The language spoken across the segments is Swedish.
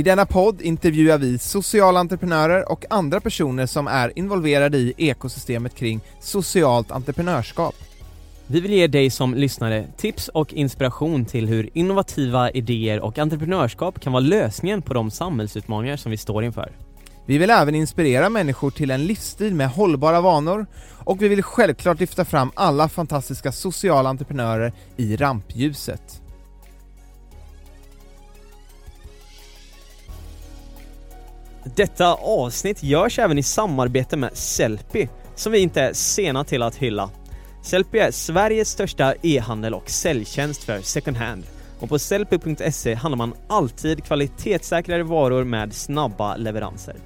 I denna podd intervjuar vi sociala entreprenörer och andra personer som är involverade i ekosystemet kring socialt entreprenörskap. Vi vill ge dig som lyssnare tips och inspiration till hur innovativa idéer och entreprenörskap kan vara lösningen på de samhällsutmaningar som vi står inför. Vi vill även inspirera människor till en livsstil med hållbara vanor och vi vill självklart lyfta fram alla fantastiska sociala entreprenörer i rampljuset. Detta avsnitt görs även i samarbete med Sellpy, som vi inte är sena till att hylla. Sellpy är Sveriges största e-handel och säljtjänst för second hand. Och på sellpy.se handlar man alltid kvalitetssäkrare varor med snabba leveranser.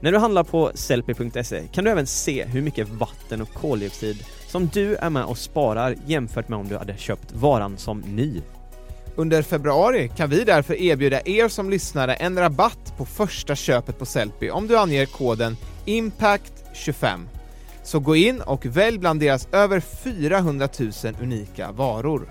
När du handlar på sellpy.se kan du även se hur mycket vatten och koldioxid som du är med och sparar jämfört med om du hade köpt varan som ny. Under februari kan vi därför erbjuda er som lyssnare en rabatt på första köpet på Sellpy om du anger koden IMPACT25. Så gå in och välj bland deras över 400 000 unika varor.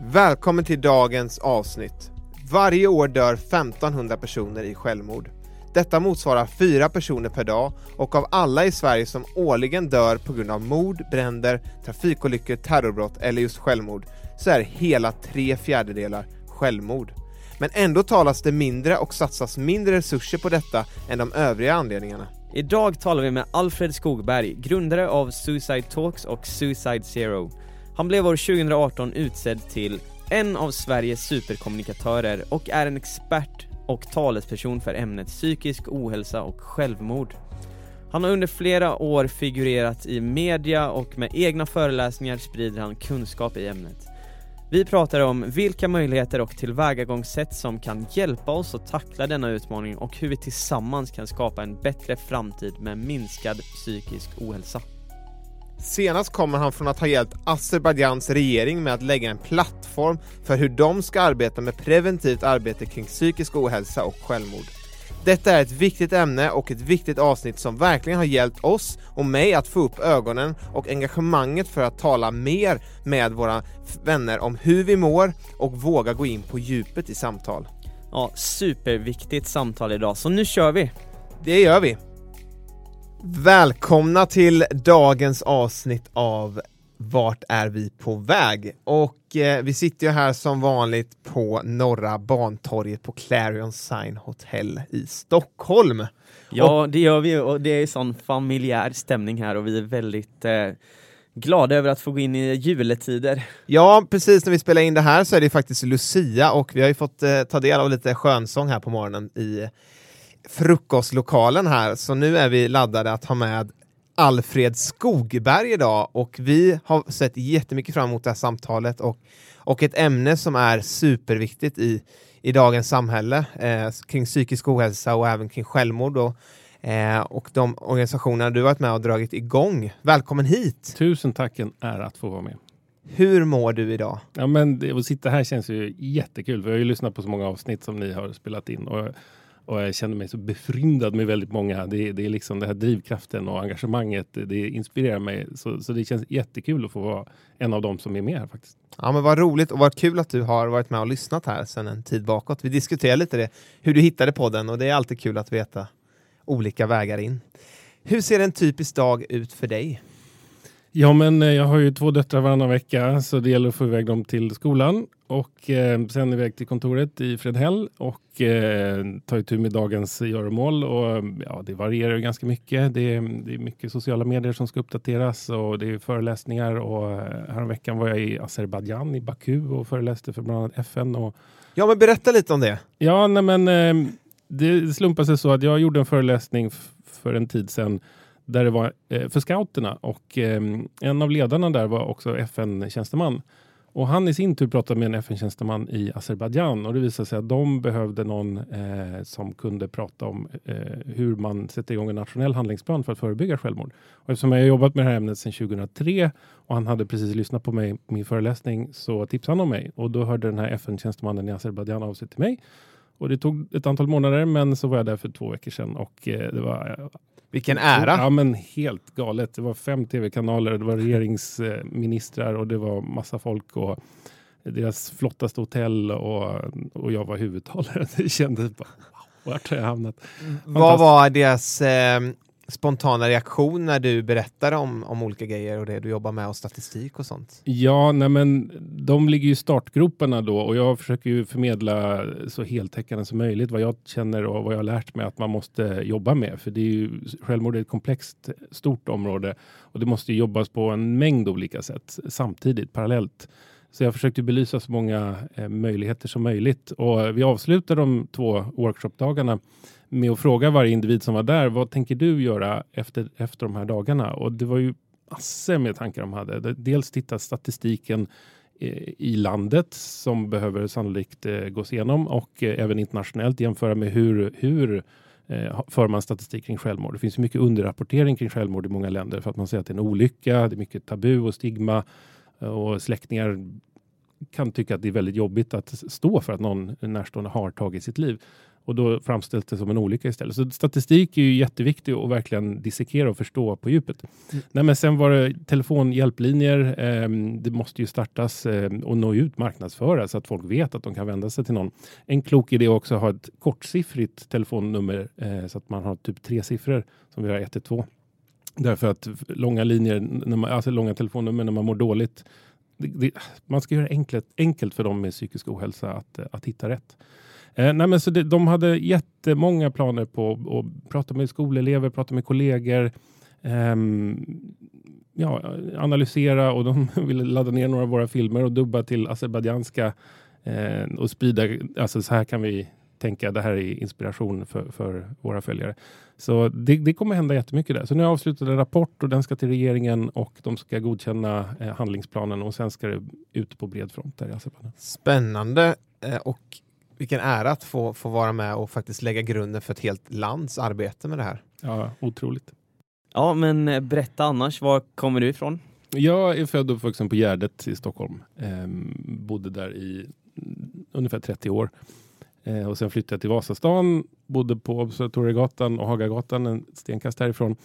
Välkommen till dagens avsnitt. Varje år dör 1500 personer i självmord. Detta motsvarar fyra personer per dag och av alla i Sverige som årligen dör på grund av mord, bränder, trafikolyckor, terrorbrott eller just självmord så är hela tre fjärdedelar självmord. Men ändå talas det mindre och satsas mindre resurser på detta än de övriga anledningarna. Idag talar vi med Alfred Skogberg, grundare av Suicide Talks och Suicide Zero. Han blev år 2018 utsedd till en av Sveriges superkommunikatörer och är en expert och talesperson för ämnet psykisk ohälsa och självmord. Han har under flera år figurerat i media och med egna föreläsningar sprider han kunskap i ämnet. Vi pratar om vilka möjligheter och tillvägagångssätt som kan hjälpa oss att tackla denna utmaning och hur vi tillsammans kan skapa en bättre framtid med minskad psykisk ohälsa. Senast kommer han från att ha hjälpt Azerbajdzjans regering med att lägga en plattform för hur de ska arbeta med preventivt arbete kring psykisk ohälsa och självmord. Detta är ett viktigt ämne och ett viktigt avsnitt som verkligen har hjälpt oss och mig att få upp ögonen och engagemanget för att tala mer med våra vänner om hur vi mår och våga gå in på djupet i samtal. Ja, superviktigt samtal idag, så nu kör vi! Det gör vi! Välkomna till dagens avsnitt av Vart är vi på väg? Och eh, vi sitter ju här som vanligt på Norra Bantorget på Clarion Sign Hotel i Stockholm. Ja, och, det gör vi och det är sån familjär stämning här och vi är väldigt eh, glada över att få gå in i juletider. Ja, precis när vi spelar in det här så är det faktiskt Lucia och vi har ju fått eh, ta del av lite skönsång här på morgonen i frukostlokalen här, så nu är vi laddade att ha med Alfred Skogberg idag och vi har sett jättemycket fram emot det här samtalet och, och ett ämne som är superviktigt i, i dagens samhälle eh, kring psykisk ohälsa och även kring självmord och, eh, och de organisationerna du varit med och dragit igång. Välkommen hit! Tusen tack, en ära att få vara med. Hur mår du idag? Ja, men att sitta här känns ju jättekul. Vi har ju lyssnat på så många avsnitt som ni har spelat in och och jag känner mig så befryndad med väldigt många. Det, det är liksom den här drivkraften och engagemanget. Det inspirerar mig. Så, så det känns jättekul att få vara en av dem som är med här faktiskt. Ja men vad roligt och vad kul att du har varit med och lyssnat här sedan en tid bakåt. Vi diskuterar lite det, hur du hittade podden och det är alltid kul att veta olika vägar in. Hur ser en typisk dag ut för dig? Ja, men eh, jag har ju två döttrar varannan vecka så det gäller att få iväg dem till skolan och eh, sen iväg till kontoret i Fredhäll och eh, ta itu med dagens göromål. Och, ja, det varierar ganska mycket. Det är, det är mycket sociala medier som ska uppdateras och det är föreläsningar. Och eh, häromveckan var jag i Azerbajdzjan i Baku och föreläste för bland annat FN. Och, ja, men berätta lite om det. Ja, nej, men eh, det slumpade sig så att jag gjorde en föreläsning för en tid sedan där det var eh, för scouterna och eh, en av ledarna där var också FN-tjänsteman. Och han i sin tur pratade med en FN-tjänsteman i Azerbajdzjan och det visade sig att de behövde någon eh, som kunde prata om eh, hur man sätter igång en nationell handlingsplan för att förebygga självmord. Och eftersom jag har jobbat med det här ämnet sedan 2003 och han hade precis lyssnat på mig min föreläsning så tipsade han om mig och då hörde den här FN-tjänstemannen i Azerbajdzjan av sig till mig. Och det tog ett antal månader men så var jag där för två veckor sedan och eh, det var eh, vilken ära! Ja men helt galet. Det var fem tv-kanaler, det var regeringsministrar och det var massa folk och deras flottaste hotell och, och jag var huvudtalare. Det kändes bara, wow, vart har jag hamnat? Vad var deras eh, spontana reaktion när du berättar om, om olika grejer och det du jobbar med och statistik och sånt? Ja, nej men de ligger ju i startgroparna då och jag försöker ju förmedla så heltäckande som möjligt vad jag känner och vad jag har lärt mig att man måste jobba med. För det är ju, självmord är ett komplext, stort område och det måste jobbas på en mängd olika sätt samtidigt, parallellt. Så jag försökte belysa så många eh, möjligheter som möjligt och vi avslutar de två workshopdagarna med att fråga varje individ som var där, vad tänker du göra efter, efter de här dagarna? Och det var ju massor med tankar de hade. Dels titta statistiken eh, i landet som behöver sannolikt eh, gås igenom och eh, även internationellt jämföra med hur, hur för man statistik kring självmord. Det finns mycket underrapportering kring självmord i många länder för att man säger att det är en olycka, det är mycket tabu och stigma och släktingar kan tycka att det är väldigt jobbigt att stå för att någon närstående har tagit sitt liv. Och då framställs det som en olycka istället. Så statistik är ju jätteviktig att verkligen dissekera och förstå på djupet. Mm. Nej, men sen var det telefonhjälplinjer. Eh, det måste ju startas eh, och nå ut, marknadsföras så att folk vet att de kan vända sig till någon. En klok idé också att ha ett kortsiffrigt telefonnummer eh, så att man har typ tre siffror som vi har 112. Därför att långa linjer, när man, alltså långa telefonnummer när man mår dåligt. Det, det, man ska göra enkelt, enkelt för dem med psykisk ohälsa att, att hitta rätt. Eh, nej, men så det, de hade jättemånga planer på att prata med skolelever, prata med kollegor, ehm, ja, analysera och de ville ladda ner några av våra filmer och dubba till azerbajdzjanska eh, och sprida, alltså så här kan vi tänka, det här är inspiration för, för våra följare. Så det, det, kommer hända jättemycket där. Så nu har jag avslutat en rapport och den ska till regeringen och de ska godkänna eh, handlingsplanen och sen ska det ut på bred front där i Azerbajdzjan. Spännande eh, och vilken ära att få, få vara med och faktiskt lägga grunden för ett helt lands arbete med det här. Ja, otroligt. Ja, men eh, berätta annars, var kommer du ifrån? Jag är född och uppvuxen på Gärdet i Stockholm. Ehm, bodde där i ungefär 30 år. Ehm, och sen flyttade jag till Vasastan, bodde på Observatoriegatan och Hagagatan, en stenkast härifrån.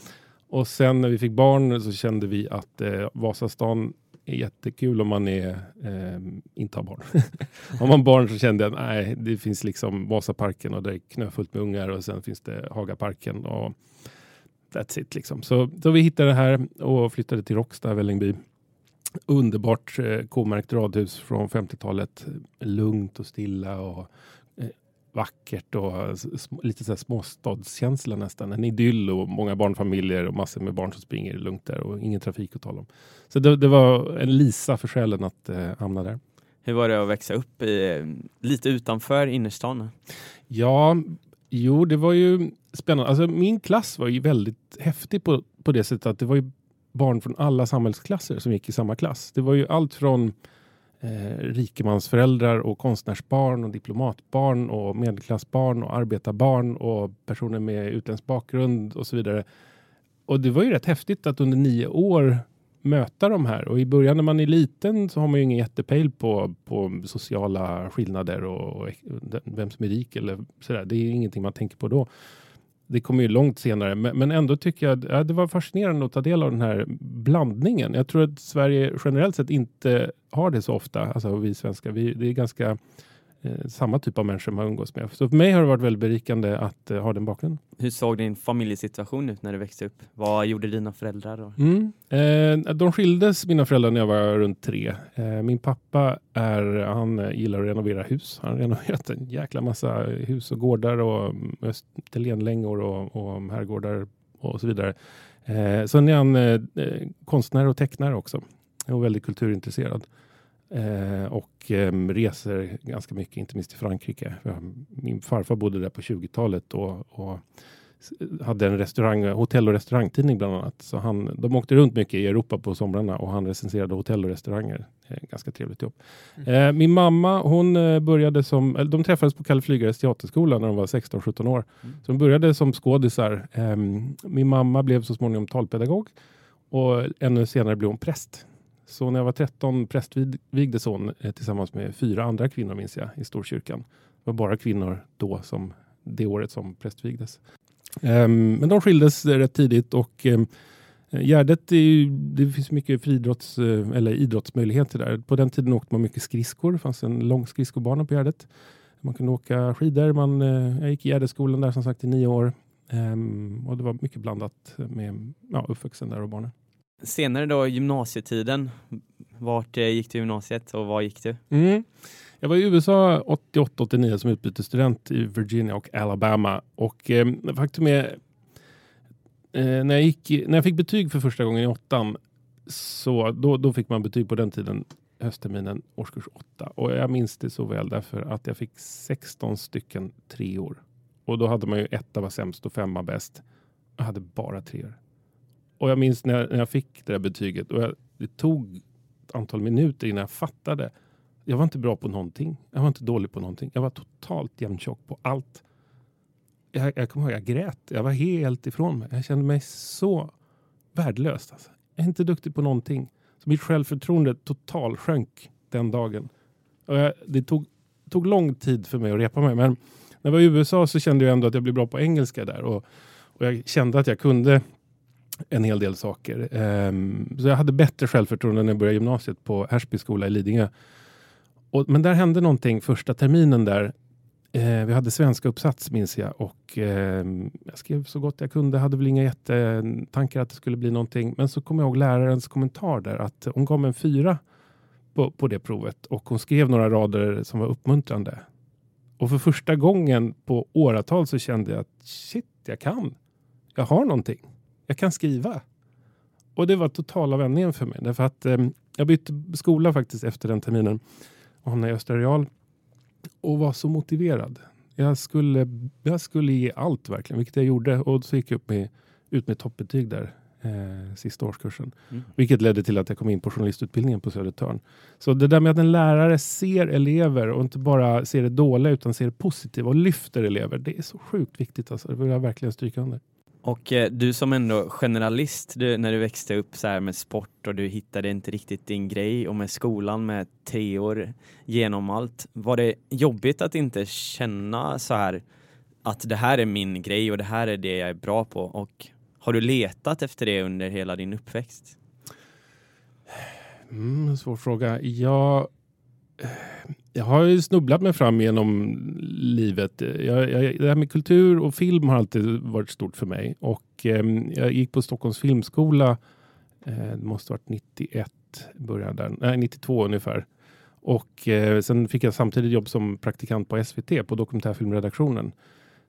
Och sen när vi fick barn så kände vi att eh, Vasastan är jättekul om man är, eh, inte har barn. har man barn så kände jag att nej, det finns liksom Vasaparken och det är knöfullt med ungar och sen finns det Hagaparken och that's it liksom. Så, så vi hittade det här och flyttade till Råcksta, Vällingby. Underbart eh, komärkt radhus från 50-talet. Lugnt och stilla och vackert och lite så här småstadskänsla nästan. En idyll och många barnfamiljer och massor med barn som springer lugnt där och ingen trafik att tala om. Så det, det var en lisa för själen att eh, hamna där. Hur var det att växa upp i, lite utanför innerstan? Ja, jo det var ju spännande. Alltså min klass var ju väldigt häftig på, på det sättet att det var ju barn från alla samhällsklasser som gick i samma klass. Det var ju allt från eh, rikemansföräldrar och konstnärsbarn och diplomatbarn och medelklassbarn och arbetarbarn och personer med utländsk bakgrund och så vidare. Och det var ju rätt häftigt att under nio år möta de här. Och i början när man är liten så har man ju ingen jättepejl på, på sociala skillnader och, och vem som är rik eller sådär. Det är ingenting man tänker på då det kommer ju långt senare, men, ändå tycker jag att det var fascinerande att ta del av den här blandningen. Jag tror att Sverige generellt sett inte har det så ofta, alltså vi svenskar. Vi, det är ganska samma typ av människor man umgås med. Så för mig har det varit väldigt berikande att eh, ha den bakgrunden. Hur såg din familjesituation ut när du växte upp? Vad gjorde dina föräldrar? Då? Mm. Eh, de skildes, mina föräldrar, när jag var runt tre. Eh, min pappa är, han gillar att renovera hus. Han har renoverat en jäkla massa hus och gårdar och mm, österlenlängor och, och herrgårdar och så vidare. Eh, sen är han eh, konstnär och tecknare också och väldigt kulturintresserad. Eh, och eh, reser ganska mycket, inte minst i Frankrike. Min farfar bodde där på 20-talet och, och hade en restaurang, hotell och restaurangtidning bland annat. Så han, de åkte runt mycket i Europa på somrarna och han recenserade hotell och restauranger. Ganska trevligt jobb. Mm. Eh, min mamma, hon eh, började som, de träffades på Kalle Flygares teaterskola när de var 16-17 år. Mm. Så de började som skådisar. Eh, min mamma blev så småningom talpedagog och ännu senare blev hon präst. Så när jag var 13 prästvigdes hon eh, tillsammans med fyra andra kvinnor minns jag i Storkyrkan. Det var bara kvinnor då som det året som prästvigdes. Ehm, men de skildes eh, rätt tidigt och ehm, eh, Gärdet, är det finns mycket friidrotts, eller idrottsmöjligheter där. På den tiden åkte man mycket skridskor. Det fanns en lång skridskobana på Gärdet. Man kunde åka skidor. Man, jag gick i Gärdeskolan där som sagt i nio år. Um, och det var mycket blandat med ja, uppvuxen där och barnen. Senare då gymnasietiden, vart eh, gick du gymnasiet och var gick du? Mm. Jag var i USA 88-89 som utbytesstudent i Virginia och Alabama. Och eh, faktum är, eh, när, jag gick, när jag fick betyg för första gången i åttan, så då, då fick man betyg på den tiden, höstterminen årskurs åtta. Och jag minns det så väl därför att jag fick 16 stycken treor. Och då hade man ju etta var sämst och femma bäst. Jag hade bara treor. Och jag minns när jag, när jag fick det där betyget och jag, det tog ett antal minuter innan jag fattade jag var inte bra på någonting. Jag var inte dålig på någonting. Jag var totalt jämntjock på allt. Jag, jag kommer ihåg, jag grät. Jag var helt ifrån mig. Jag kände mig så värdelös. Alltså. Jag är inte duktig på någonting. Så mitt självförtroende total sjönk den dagen. Och jag, det tog, tog lång tid för mig att repa mig. Men när jag var i USA så kände jag ändå att jag blev bra på engelska där. Och, och jag kände att jag kunde en hel del saker. Ehm, så jag hade bättre självförtroende när jag började gymnasiet på Härsby skola i Lidingö. Och, men där hände någonting första terminen där. Ehm, vi hade svenska uppsats minns jag och ehm, jag skrev så gott jag kunde. Hade väl inga jättetankar att det skulle bli någonting. Men så kom jag ihåg lärarens kommentar där att hon gav mig en fyra på, på det provet och hon skrev några rader som var uppmuntrande. Och för första gången på åratal så kände jag att shit, jag kan. Jag har någonting. Jag kan skriva. Och det var totala vändningen för mig. Därför att eh, jag bytte skola faktiskt efter den terminen och hamnade i Östra Real. Och var så motiverad. Jag skulle, jag skulle ge allt verkligen, vilket jag gjorde. Och så gick jag upp med, ut med toppbetyg där eh, sista årskursen. Mm. Vilket ledde till att jag kom in på journalistutbildningen på Södertörn. Så det där med att en lärare ser elever och inte bara ser det dåliga utan ser det positiva och lyfter elever. Det är så sjukt viktigt. Alltså. Det vill jag verkligen stryka under. Och eh, du som ändå generalist, du, när du växte upp så här med sport och du hittade inte riktigt din grej och med skolan med tre år genom allt. Var det jobbigt att inte känna så här att det här är min grej och det här är det jag är bra på? Och har du letat efter det under hela din uppväxt? Mm, svår fråga. Jag jag har ju snubblat mig fram genom livet. Jag, jag, det här med kultur och film har alltid varit stort för mig. Och eh, jag gick på Stockholms filmskola, eh, det måste ha varit 91, början där, nej 92 ungefär. Och eh, sen fick jag samtidigt jobb som praktikant på SVT, på dokumentärfilmredaktionen.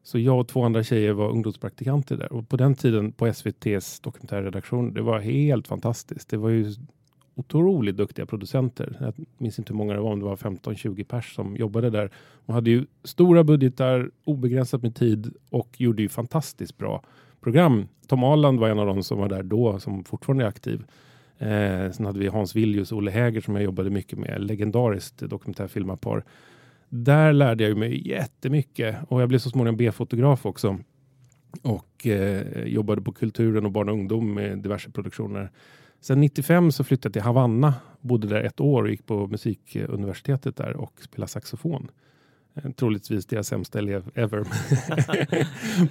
Så jag och två andra tjejer var ungdomspraktikanter där. Och på den tiden på SVTs dokumentärredaktion, det var helt fantastiskt. Det var ju otroligt duktiga producenter. Jag minns inte hur många det var, om det var 15-20 pers som jobbade där. De hade ju stora budgetar, obegränsat med tid och gjorde ju fantastiskt bra program. Tom Aland var en av de som var där då, som fortfarande är aktiv. Eh, sen hade vi Hans Viljus och Olle Häger som jag jobbade mycket med, legendariskt dokumentärfilmarpar. Där lärde jag mig jättemycket och jag blev så småningom B-fotograf också och eh, jobbade på kulturen och barn och ungdom med diverse produktioner. Sen 95 så flyttade jag till Havanna, bodde där ett år och gick på musikuniversitetet där och spelade saxofon. Eh, troligtvis deras sämsta elev ever.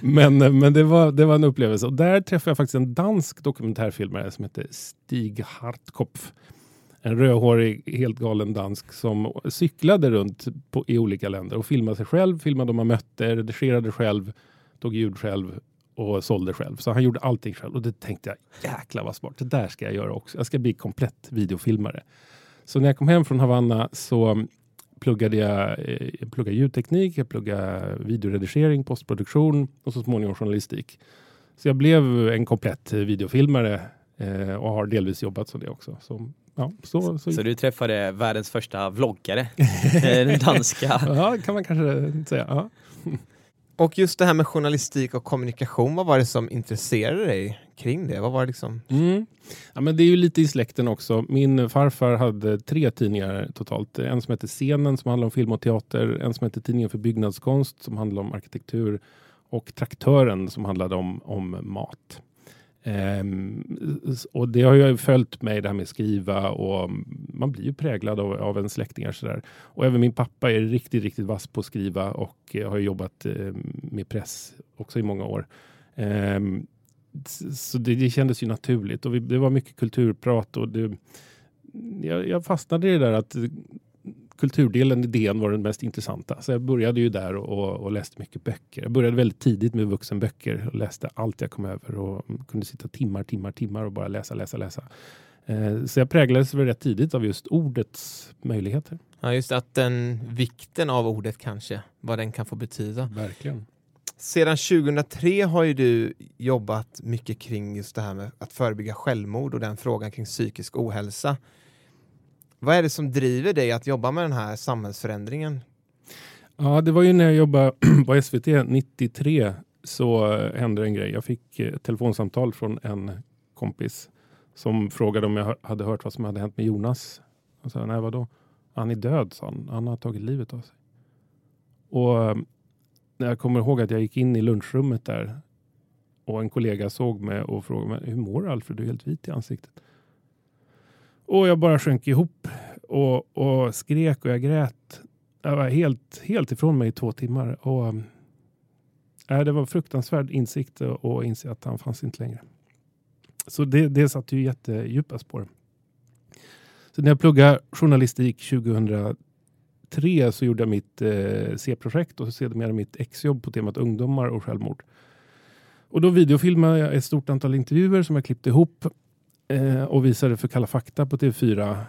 men men det, var, det var en upplevelse. Och där träffade jag faktiskt en dansk dokumentärfilmare som heter Stig Hartkopf. En rödhårig, helt galen dansk som cyklade runt på, i olika länder och filmade sig själv, filmade de man mötte, redigerade själv, tog ljud själv och sålde själv. Så han gjorde allting själv och det tänkte jag, jäklar vad smart, det där ska jag göra också. Jag ska bli komplett videofilmare. Så när jag kom hem från Havanna så pluggade jag, eh, jag pluggade ljudteknik, jag pluggade videoredigering, postproduktion och så småningom journalistik. Så jag blev en komplett videofilmare eh, och har delvis jobbat som det också. Så, ja, så, så. så du träffade världens första vloggare, eh, den danska? ja, kan man kanske säga. Ja. Och just det här med journalistik och kommunikation, vad var det som intresserade dig kring det? Vad var det liksom? Mm. Ja, men det är ju lite i släkten också. Min farfar hade tre tidningar totalt. En som hette Scenen som handlade om film och teater. En som hette Tidningen för byggnadskonst som handlade om arkitektur. Och Traktören som handlade om, om mat. Um, och det har ju följt mig det här med skriva och man blir ju präglad av, av en släktingar sådär. Och även min pappa är riktigt, riktigt vass på att skriva och eh, har jobbat um, med press också i många år. Um, så det, det kändes ju naturligt och vi, det var mycket kulturprat och det, jag, jag fastnade i det där att kulturdelen i DN var den mest intressanta. Så jag började ju där och, och, och, läste mycket böcker. Jag började väldigt tidigt med vuxenböcker och läste allt jag kom över och kunde sitta timmar, timmar, timmar och bara läsa, läsa, läsa. Eh, så jag präglades väl rätt tidigt av just ordets möjligheter. Ja, just att den vikten av ordet kanske, vad den kan få betyda. Verkligen. Sedan 2003 har ju du jobbat mycket kring just det här med att förebygga självmord och den frågan kring psykisk ohälsa. Vad är det som driver dig att jobba med den här samhällsförändringen? Ja, det var ju när jag jobbade på SVT 93 så eh, hände en grej. Jag fick ett telefonsamtal från en kompis som frågade om jag hade hört vad som hade hänt med Jonas. Jag sa, nej vadå? Han är död, sa han. Han har tagit livet av sig. Och ehm, jag kommer ihåg att jag gick in i lunchrummet där och en kollega såg mig och frågade mig, hur mår du Alfred? Du är helt vit i ansiktet. Och jag bara sjönk ihop och, och skrek och jag grät. Jag var helt, helt ifrån mig i två timmar. Och, äh, det var fruktansvärd insikt och inse att han fanns inte längre. Så det, det satte ju jättedjupa spår. Så när jag pluggade journalistik 2003 så gjorde jag mitt eh, C-projekt och sedermera mitt exjobb på temat ungdomar och självmord. Och då videofilmade jag ett stort antal intervjuer som jag klippte ihop eh, och visade för Kalla fakta på TV4.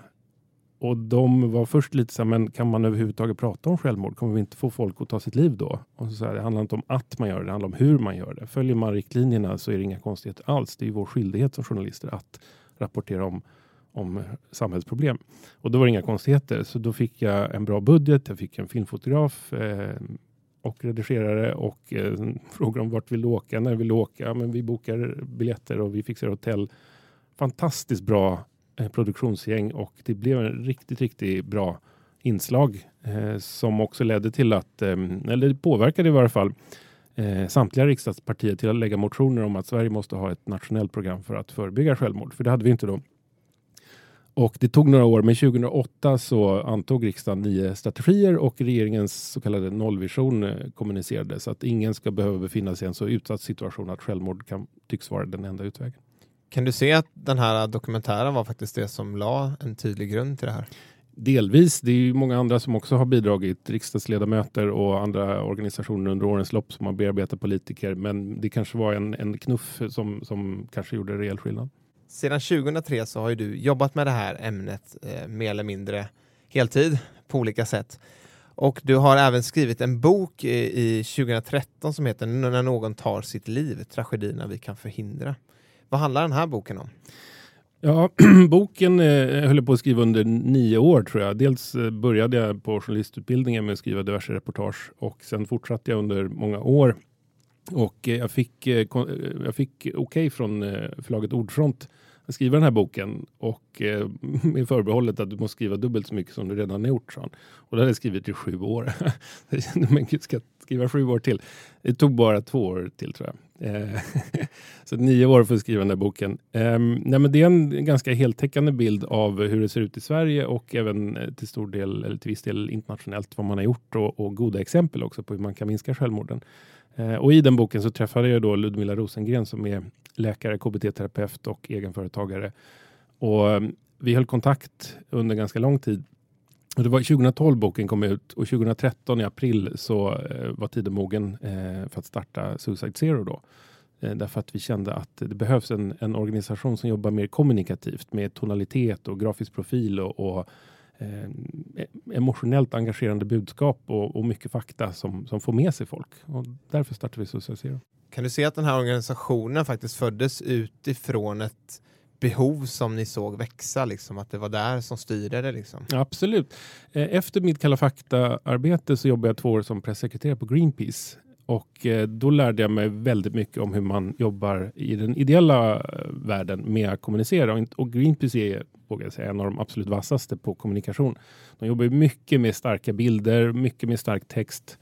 Och de var först lite så här, men kan man överhuvudtaget prata om självmord? Kommer vi inte få folk att ta sitt liv då? Och så, så här, det handlar inte om att man gör det, det handlar om hur man gör det. Följer man riktlinjerna så är det inga konstigheter alls. Det är vår skyldighet som journalister att rapportera om, om samhällsproblem. Och då var det inga konstigheter. Så då fick jag en bra budget, jag fick en filmfotograf eh, och redigerare och eh, frågor om vart vill du åka, när vill du åka? Men vi bokar biljetter och vi fixar hotell fantastiskt bra eh, produktionsgäng och det blev en riktigt, riktigt bra inslag eh, som också ledde till att, eh, eller påverkade i varje fall, eh, samtliga riksdagspartier till att lägga motioner om att Sverige måste ha ett nationellt program för att förebygga självmord. För det hade vi inte då. Och det tog några år, men 2008 så antog riksdagen nio strategier och regeringens så kallade nollvision eh, kommunicerades att ingen ska behöva befinna sig i en så utsatt situation att självmord kan, tycks vara den enda utvägen. Kan du se att den här dokumentären var faktiskt det som la en tydlig grund till det här? Delvis. Det är ju många andra som också har bidragit. Riksdagsledamöter och andra organisationer under årens lopp som har bearbetat politiker. Men det kanske var en, en knuff som, som kanske gjorde rejäl skillnad. Sedan 2003 så har du jobbat med det här ämnet eh, mer eller mindre heltid på olika sätt. Och du har även skrivit en bok i, i 2013 som heter När någon tar sitt liv, tragedierna vi kan förhindra. Vad handlar den här boken om? Ja, boken eh, höll jag på att skriva under nio år tror jag. Dels eh, började jag på journalistutbildningen med att skriva diverse reportage och sen fortsatte jag under många år. Och eh, jag fick, eh, eh jag fick okej okay från eh, förlaget Ordfront skriva den här boken och eh, med förbehållet att du måste skriva dubbelt så mycket som du redan har gjort. Så. Och det hade jag skrivit i sju år. jag kände, men gud, ska jag skriva sju år till? Det tog bara två år till tror jag. Eh, så nio år för att skriva den här boken. Eh, nej, men det är en ganska heltäckande bild av hur det ser ut i Sverige och även eh, till stor del, eller till viss del internationellt, vad man har gjort och, och goda exempel också på hur man kan minska självmorden. Eh, och i den boken så träffade jag då Ludmilla Rosengren som är läkare, KBT-terapeut och egenföretagare. Och eh, vi höll kontakt under ganska lång tid. Och det var 2012 boken kom ut och 2013 i april så eh, var tiden mogen eh, för att starta Suicide Zero då. Därför att vi kände att det behövs en, en, organisation som jobbar mer kommunikativt med tonalitet och grafisk profil och, och eh, e-, emotionellt engagerande budskap och, och, mycket fakta som, som får med sig folk. Och därför startade vi Suicide Zero. Kan du se att den här organisationen faktiskt föddes utifrån ett behov som ni såg växa, liksom, att det var där som styrde det? Liksom. Absolut. Eh, efter mitt Kalla fakta-arbete så jobbade jag två år som pressekreterare på Greenpeace. Och eh, då lärde jag mig väldigt mycket om hur man jobbar i den ideella eh, världen med att kommunicera. Och Greenpeace är, vågar jag säga, en av de absolut vassaste på kommunikation. De jobbar mycket med starka bilder, mycket med stark text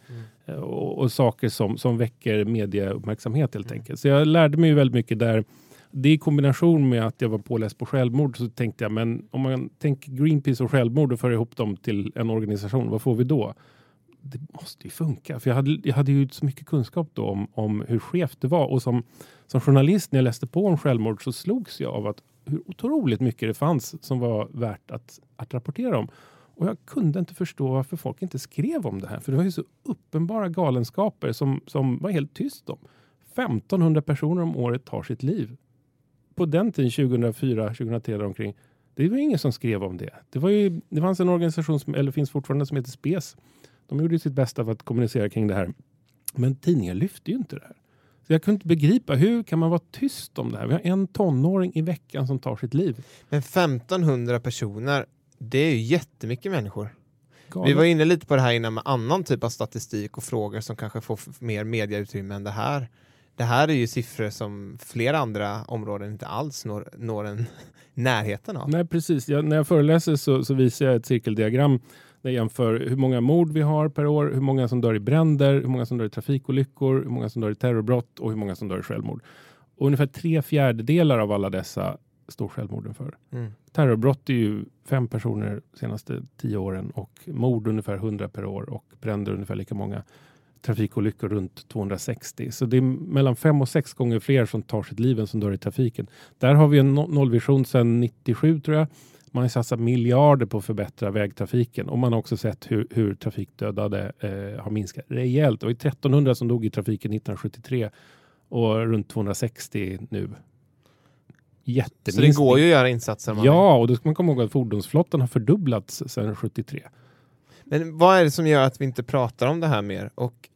mm. och, och, saker som, som väcker medieuppmärksamhet helt mm. enkelt. Så jag lärde mig väldigt mycket där. Det i kombination med att jag var påläst på självmord så tänkte jag, men om man tänker Greenpeace och självmord och för ihop dem till en organisation, vad får vi då? det måste ju funka. För jag hade, jag hade ju så mycket kunskap då om, om hur skevt det var. Och som, som journalist när jag läste på om självmord så slogs jag av att hur otroligt mycket det fanns som var värt att, att rapportera om. Och jag kunde inte förstå varför folk inte skrev om det här. För det var ju så uppenbara galenskaper som, som var helt tyst om. 1500 personer om året tar sitt liv. På den tiden, 2004, 2003 omkring, det var ingen som skrev om det. Det, var ju, det fanns en organisation, som, eller finns fortfarande, som heter SPES de gjorde sitt bästa för att kommunicera kring det här. Men tidningar lyfte ju inte det här. Så jag kunde inte begripa, hur kan man vara tyst om det här? Vi har en tonåring i veckan som tar sitt liv. Men 1500 personer, det är ju jättemycket människor. Galet. Vi var inne lite på det här innan med annan typ av statistik och frågor som kanske får mer mediautrymme än det här. Det här är ju siffror som flera andra områden inte alls når, når en närheten av. Nej, precis. Jag, när jag föreläser så, så visar jag ett cirkeldiagram det jämför hur många mord vi har per år, hur många som dör i bränder, hur många som dör i trafikolyckor, hur många som dör i terrorbrott och hur många som dör i självmord. Och ungefär tre fjärdedelar av alla dessa står självmorden för. Mm. Terrorbrott är ju fem personer senaste tio åren och mord ungefär 100 per år och bränder ungefär lika många. Trafikolyckor runt 260. Så det är mellan fem och sex gånger fler som tar sitt liv än som dör i trafiken. Där har vi en nollvision sedan 97 tror jag. Man har satsat miljarder på att förbättra vägtrafiken och man har också sett hur, hur trafikdödade eh, har minskat rejält. Det var 1300 som dog i trafiken 1973 och runt 260 nu. Så det går ju att göra insatser? Ja, och då ska man komma ihåg att fordonsflottan har fördubblats sedan 73. Men vad är det som gör att vi inte pratar om det här mer? Och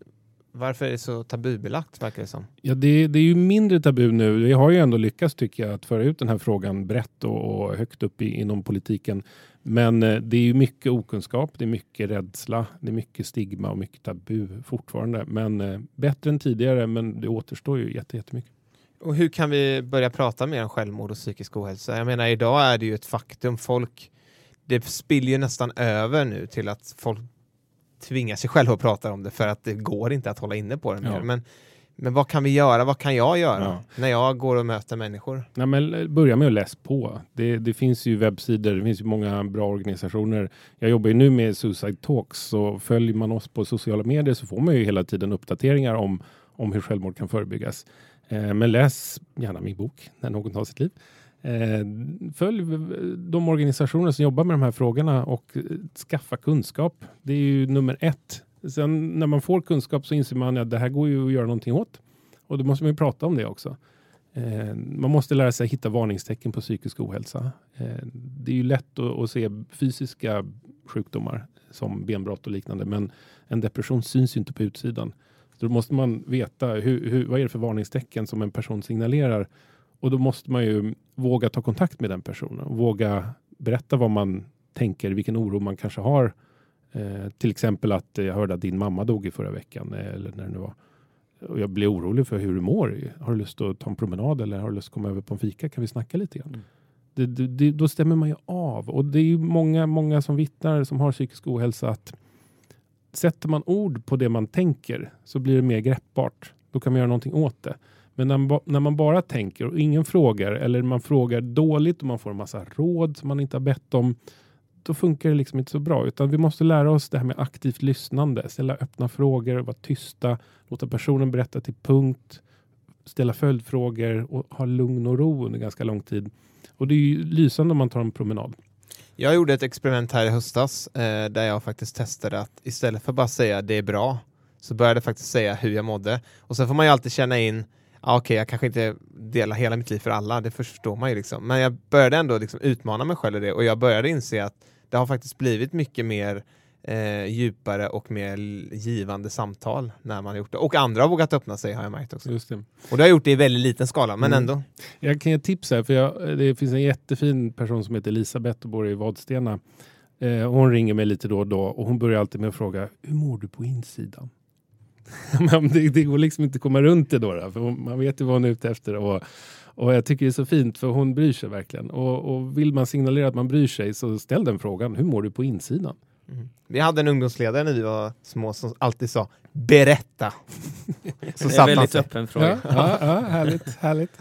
varför är det så tabubelagt verkar det som? Ja, det, det, är ju mindre tabu nu. Vi har ju ändå lyckats tycker jag att föra ut den här frågan brett och, och högt upp i, inom politiken. Men eh, det är ju mycket okunskap, det är mycket rädsla, det är mycket stigma och mycket tabu fortfarande. Men eh, bättre än tidigare, men det återstår ju jättemycket. Och hur kan vi börja prata mer om självmord och psykisk ohälsa? Jag menar, idag är det ju ett faktum. Folk, det spiller nästan över nu till att folk tvingar sig själva att prata om det för att det går inte att hålla inne på det mer. Ja. Men, men vad kan vi göra? Vad kan jag göra ja. när jag går och möter människor? Ja, men eh, börja med att läsa på. Det, det, finns ju webbsidor, det finns ju många bra organisationer. Jag jobbar ju nu med Suicide Talks så följer man oss på sociala medier så får man ju hela tiden uppdateringar om, om hur självmord kan förebyggas. Eh, men läs gärna min bok När någon tar sitt liv. Eh, följ eh, de organisationer som jobbar med de här frågorna och eh, skaffa kunskap. Det är ju nummer ett. Sen när man får kunskap så inser man att det här går ju att göra någonting åt. Och då måste man ju prata om det också. Man måste lära sig hitta varningstecken på psykisk ohälsa. Det är ju lätt att, se fysiska sjukdomar som benbrott och liknande, men en depression syns ju inte på utsidan. Så då måste man veta hur, hur, vad är det för varningstecken som en person signalerar och då måste man ju våga ta kontakt med den personen. Våga berätta vad man tänker, vilken oro man kanske har. Eh, till exempel att jag hörde att din mamma dog i förra veckan. Eh, eller när det nu var. Och jag blir orolig för hur du mår. Har du lust att ta en promenad eller har du lust att komma över på en fika? Kan vi snacka lite grann? Mm. Det, det, det, då stämmer man ju av. Och det är ju många, många som vittnar som har psykisk ohälsa att sätter man ord på det man tänker så blir det mer greppbart. Då kan man göra någonting åt det. Men när, när, man bara tänker och ingen frågar eller man frågar dåligt och man får en massa råd som man inte har bett om. Då funkar det liksom inte så bra. Utan vi måste lära oss det här med aktivt lyssnande. Ställa öppna frågor, vara tysta, låta personen berätta till punkt. Ställa följdfrågor och ha lugn och ro under ganska lång tid. Och det är ju lysande om man tar en promenad. Jag gjorde ett experiment här i höstas eh, där jag faktiskt testade att istället för bara säga det är bra så började jag faktiskt säga hur jag mådde. Och sen får man ju alltid känna in okej, okay, jag kanske inte delar hela mitt liv för alla, det förstår man ju liksom. Men jag började ändå liksom utmana mig själv i det och jag började inse att det har faktiskt blivit mycket mer eh, djupare och mer givande samtal när man har gjort det. Och andra har vågat öppna sig har jag märkt också. Just det. Och det har gjort det i väldigt liten skala, men mm. ändå. Jag kan ge tips här, för jag, det finns en jättefin person som heter Elisabeth och bor i Vadstena. Eh, hon ringer mig lite då och då och hon börjar alltid med att fråga, hur mår du på insidan? Det, det går liksom inte att komma runt det då, då för man vet ju vad hon är ute efter. Och, och jag tycker det är så fint för hon bryr sig verkligen. Och, och vill man signalera att man bryr sig så ställ den frågan. Hur mår du på insidan? Mm. Vi hade en ungdomsledare när vi var små som alltid sa berätta. Så det är en väldigt öppen fråga. Ja, ja, ja, härligt, härligt.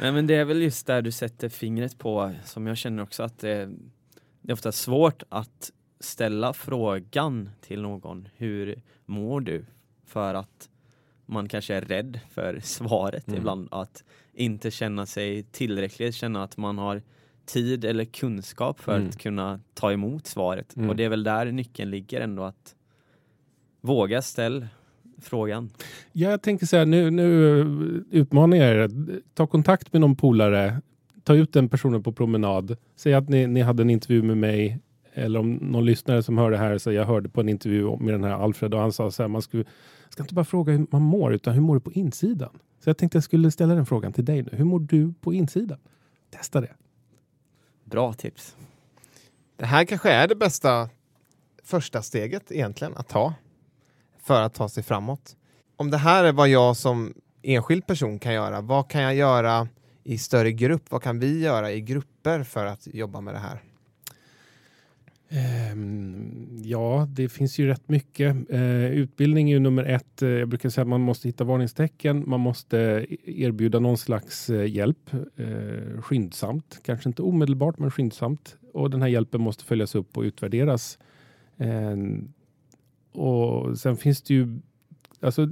Nej, men det är väl just där du sätter fingret på som jag känner också att det, det är ofta svårt att ställa frågan till någon. Hur mår du? För att man kanske är rädd för svaret mm. ibland. Att inte känna sig tillräckligt, känna att man har tid eller kunskap för mm. att kunna ta emot svaret. Mm. Och det är väl där nyckeln ligger ändå att våga ställa frågan. Ja, jag tänker så här, nu, nu utmanar jag er. Ta kontakt med någon polare, ta ut den personen på promenad. Säg att ni, ni hade en intervju med mig eller om någon lyssnare som hör det här, så jag hörde på en intervju med den här Alfred och han sa så här, man skulle, jag ska inte bara fråga hur man mår, utan hur mår du på insidan? Så jag tänkte jag skulle ställa den frågan till dig nu. Hur mår du på insidan? Testa det. Bra tips. Det här kanske är det bästa första steget egentligen att ta för att ta sig framåt. Om det här är vad jag som enskild person kan göra, vad kan jag göra i större grupp? Vad kan vi göra i grupper för att jobba med det här? Ehm, ja, det finns ju rätt mycket. Eh, utbildning är ju nummer ett. Eh, jag brukar säga att man måste hitta varningstecken. Man måste e-, erbjuda någon slags eh, hjälp skyndsamt. Kanske inte omedelbart, men skyndsamt. Och den här hjälpen måste följas upp och utvärderas. Ehm, och sen finns det ju... Alltså,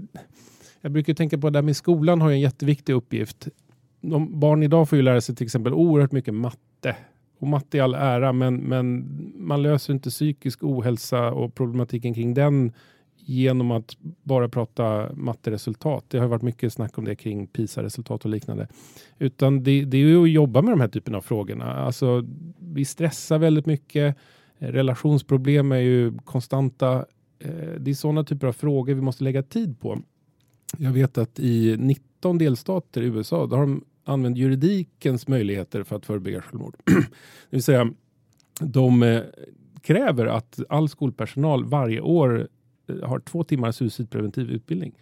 jag brukar tänka på det där med skolan har en jätteviktig uppgift. De, barn idag får ju lära sig till exempel oerhört mycket matte och matte i all ära, men, men man löser inte psykisk ohälsa och problematiken kring den genom att bara prata matteresultat. Det har varit mycket snack om det kring PISA-resultat och liknande. Utan det, det är ju att jobba med de här typen av frågorna. Alltså, vi stressar väldigt mycket. Relationsproblem är ju konstanta. Eh, det är sådana typer av frågor vi måste lägga tid på. Jag vet att i 19 delstater i USA, då har de använt juridikens möjligheter för att förebygga självmord. det vill säga, de eh, kräver att all skolpersonal varje år eh, har två timmar suicidpreventiv utbildning.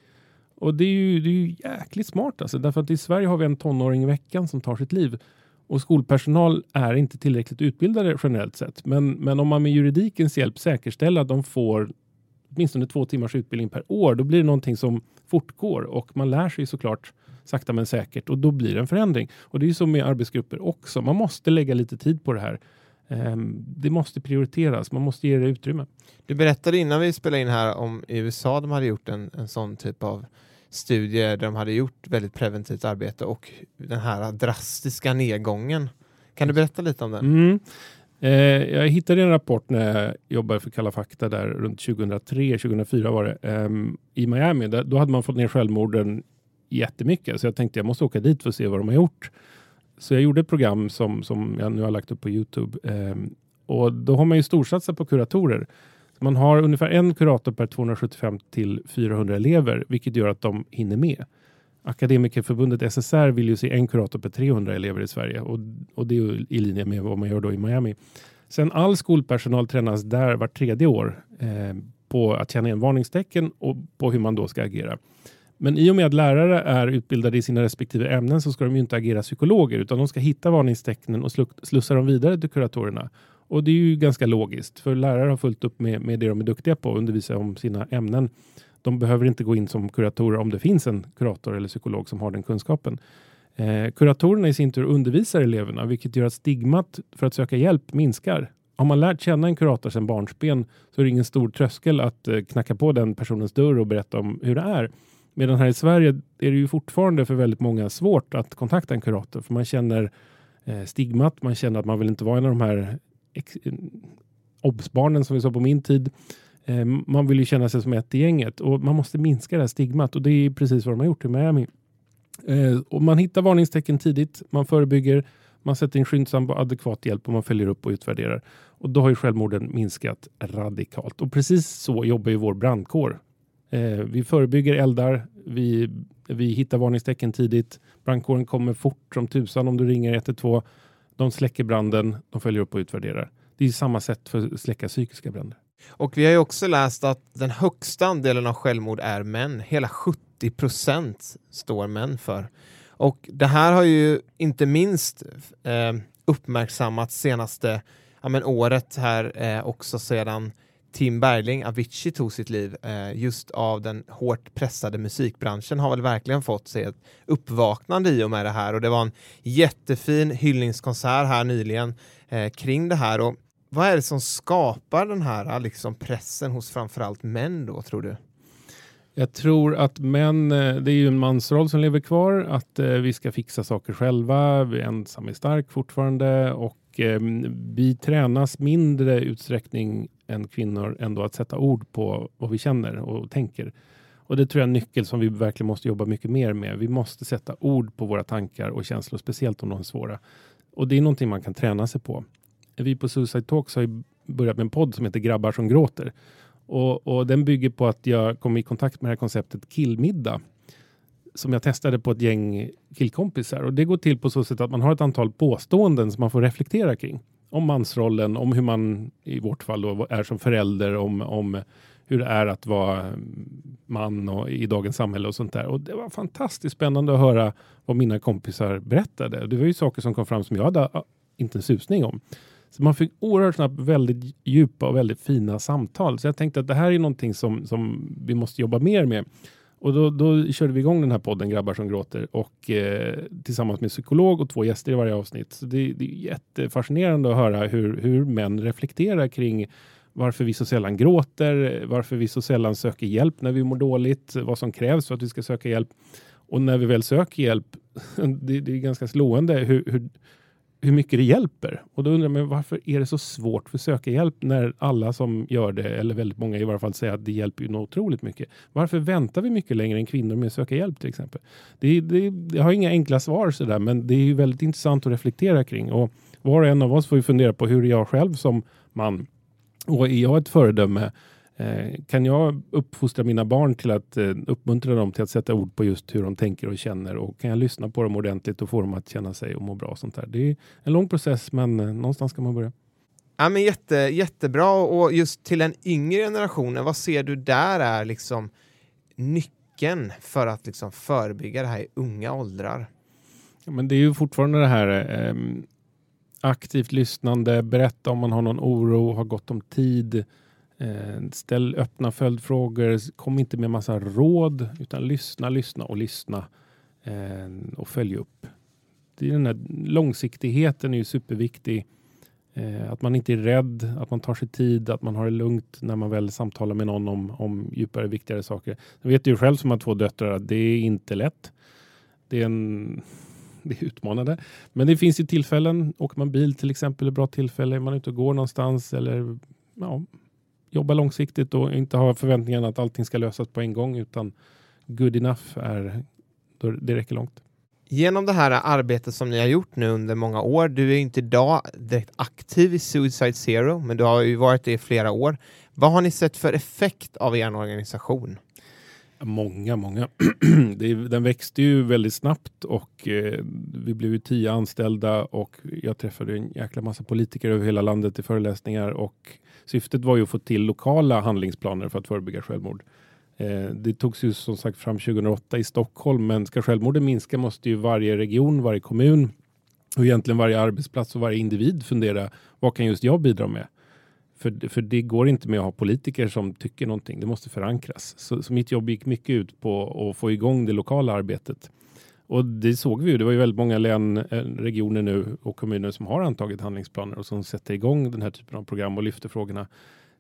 Och det är ju, det är ju jäkligt smart alltså, därför att i Sverige har vi en tonåring i veckan som tar sitt liv. Och skolpersonal är inte tillräckligt utbildade generellt sett. Men, men om man med juridikens hjälp säkerställer att de får åtminstone två timmars utbildning per år, då blir det någonting som fortgår och man lär sig såklart sakta men säkert och då blir det en förändring. Och det är ju så med arbetsgrupper också. Man måste lägga lite tid på det här. Ehm, det måste prioriteras, man måste ge det utrymme. Du berättade innan vi spelade in här om i USA de hade gjort en, en sån typ av studier där de hade gjort väldigt preventivt arbete och den här drastiska nedgången. Kan du berätta lite om den? Mm. Eh, jag hittade en rapport när jag jobbade för Kalla fakta där runt 2003-2004 var det eh, i Miami. Där, då hade man fått ner självmorden jättemycket så jag tänkte jag måste åka dit för att se vad de har gjort. Så jag gjorde ett program som, som jag nu har lagt upp på Youtube eh, och då har man ju storsatsat på kuratorer. Man har ungefär en kurator per 275 till 400 elever, vilket gör att de hinner med. Akademikerförbundet SSR vill ju se en kurator per 300 elever i Sverige och, och det är i linje med vad man gör då i Miami. Sen all skolpersonal tränas där var tredje år eh, på att känna igen varningstecken och på hur man då ska agera. Men i och med att lärare är utbildade i sina respektive ämnen så ska de ju inte agera psykologer utan de ska hitta varningstecknen och slussa dem vidare till kuratorerna. Och det är ju ganska logiskt för lärare har fullt upp med, med det de är duktiga på och undervisa om sina ämnen. De behöver inte gå in som kuratorer om det finns en kurator eller psykolog som har den kunskapen. Eh, kuratorerna i sin tur undervisar eleverna vilket gör att stigmat för att söka hjälp minskar. Har man lärt känna en kurator sedan barnsben så är det ingen stor tröskel att eh, knacka på den personens dörr och berätta om hur det är. Medan här i Sverige är det ju fortfarande för väldigt många svårt att kontakta en kurator för man känner eh, stigmat, man känner att man vill inte vara en av de här eh, obsbarnen som vi sa på min tid. Eh, man vill ju känna sig som ett i gänget och man måste minska det här stigmat och det är precis vad de har gjort i Miami. Eh, och man hittar varningstecken tidigt, man förebygger, man sätter in skyndsam och adekvat hjälp och man följer upp och utvärderar. Och då har ju självmorden minskat radikalt. Och precis så jobbar ju vår brandkår. Eh, vi förebygger eldar, vi, vi hittar varningstecken tidigt. Brandkåren kommer fort som tusan om du ringer 112. De släcker branden, de följer upp och utvärderar. Det är samma sätt för att släcka psykiska bränder. Och vi har ju också läst att den högsta andelen av självmord är män. Hela 70 procent står män för. Och det här har ju inte minst eh, uppmärksammats senaste ja, men året här eh, också sedan Tim Bergling, Avicii, tog sitt liv eh, just av den hårt pressade musikbranschen har väl verkligen fått sig ett uppvaknande i och med det här och det var en jättefin hyllningskonsert här nyligen eh, kring det här och vad är det som skapar den här eh, liksom, pressen hos framförallt män då tror du? Jag tror att män, eh, det är ju en mansroll som lever kvar, att eh, vi ska fixa saker själva, vi är ensam är stark fortfarande och eh, vi tränas mindre utsträckning än kvinnor ändå att sätta ord på vad vi känner och tänker. Och det tror jag är en nyckel som vi verkligen måste jobba mycket mer med. Vi måste sätta ord på våra tankar och känslor, speciellt om de är svåra. Och det är någonting man kan träna sig på. Vi på Suicide Talks har börjat med en podd som heter Grabbar som gråter. Och, och, den bygger på att jag kom i kontakt med det här konceptet killmiddag som jag testade på ett gäng killkompisar. Och det går till på så sätt att man har ett antal påståenden som man får reflektera kring. Om mansrollen, om hur man i vårt fall då, är som förälder, om, om hur det är att vara man och, i dagens samhälle och sånt där. Och det var fantastiskt spännande att höra vad mina kompisar berättade. Det var ju saker som kom fram som jag hade inte en susning om. Så man fick oerhört snabbt väldigt djupa och väldigt fina samtal. Så jag tänkte att det här är någonting som, som vi måste jobba mer med. Och då, då körde vi igång den här podden Grabbar som gråter och eh, tillsammans med psykolog och två gäster i varje avsnitt. Så det, det är jättefascinerande att höra hur, hur män reflekterar kring varför vi så sällan gråter, varför vi så sällan söker hjälp när vi mår dåligt, vad som krävs för att vi ska söka hjälp. Och när vi väl söker hjälp, det, det är ganska slående hur, hur hur mycket det hjälper. Och då undrar man varför är det så svårt för söka hjälp när alla som gör det, eller väldigt många i varje fall, säger att det hjälper ju otroligt mycket. Varför väntar vi mycket längre än kvinnor med att söka hjälp till exempel? Det, det, jag har inga enkla svar sådär, men det är ju väldigt intressant att reflektera kring. Och var och en av oss får ju fundera på hur är jag själv som man och är jag ett föredöme kan jag uppfostra mina barn till att eh, uppmuntra dem till att sätta ord på just hur de tänker och känner och kan jag lyssna på dem ordentligt och få dem att känna sig och må bra och sånt där. Det är en lång process men eh, någonstans ska man börja. Ja, men jätte, jättebra och just till den yngre generationen, vad ser du där är liksom nyckeln för att liksom förebygga det här i unga åldrar? Ja, men det är ju fortfarande det här eh, aktivt lyssnande, berätta om man har någon oro, har gott om tid, Eh, Eh, ställ öppna följdfrågor. Kom inte med massa råd utan lyssna, lyssna och lyssna eh, och följ upp. Det är den här långsiktigheten är ju superviktig. Eh, att man inte är rädd, att man tar sig tid, att man har det lugnt när man väl samtalar med någon om, om djupare, viktigare saker. Jag vet ju själv som har två döttrar att det är inte lätt. Det är en det är utmanande. Men det finns ju tillfällen. Åker man bil till exempel, är bra tillfälle. Är man ute och går någonstans eller ja, jobba långsiktigt och inte ha förväntningarna att allting ska lösas på en gång utan good enough är, det räcker långt. Genom det här arbetet som ni har gjort nu under många år, du är inte idag direkt aktiv i Suicide Zero, men du har ju varit det i flera år. Vad har ni sett för effekt av er organisation? Många, många. den växte ju väldigt snabbt och eh, vi blev ju tio anställda och jag träffade en jäkla massa politiker över hela landet i föreläsningar och Syftet var ju att få till lokala handlingsplaner för att förebygga självmord. Eh, det togs ju som sagt fram 2008 i Stockholm, men ska självmorden minska måste ju varje region, varje kommun och egentligen varje arbetsplats och varje individ fundera vad kan just jag bidra med? För, för det går inte med att ha politiker som tycker någonting. Det måste förankras. Så, så mitt jobb gick mycket ut på att få igång det lokala arbetet. Och det såg vi ju. Det var ju väldigt många län, eh, regioner nu och kommuner som har antagit handlingsplaner och som sätter igång den här typen av program och lyfter frågorna.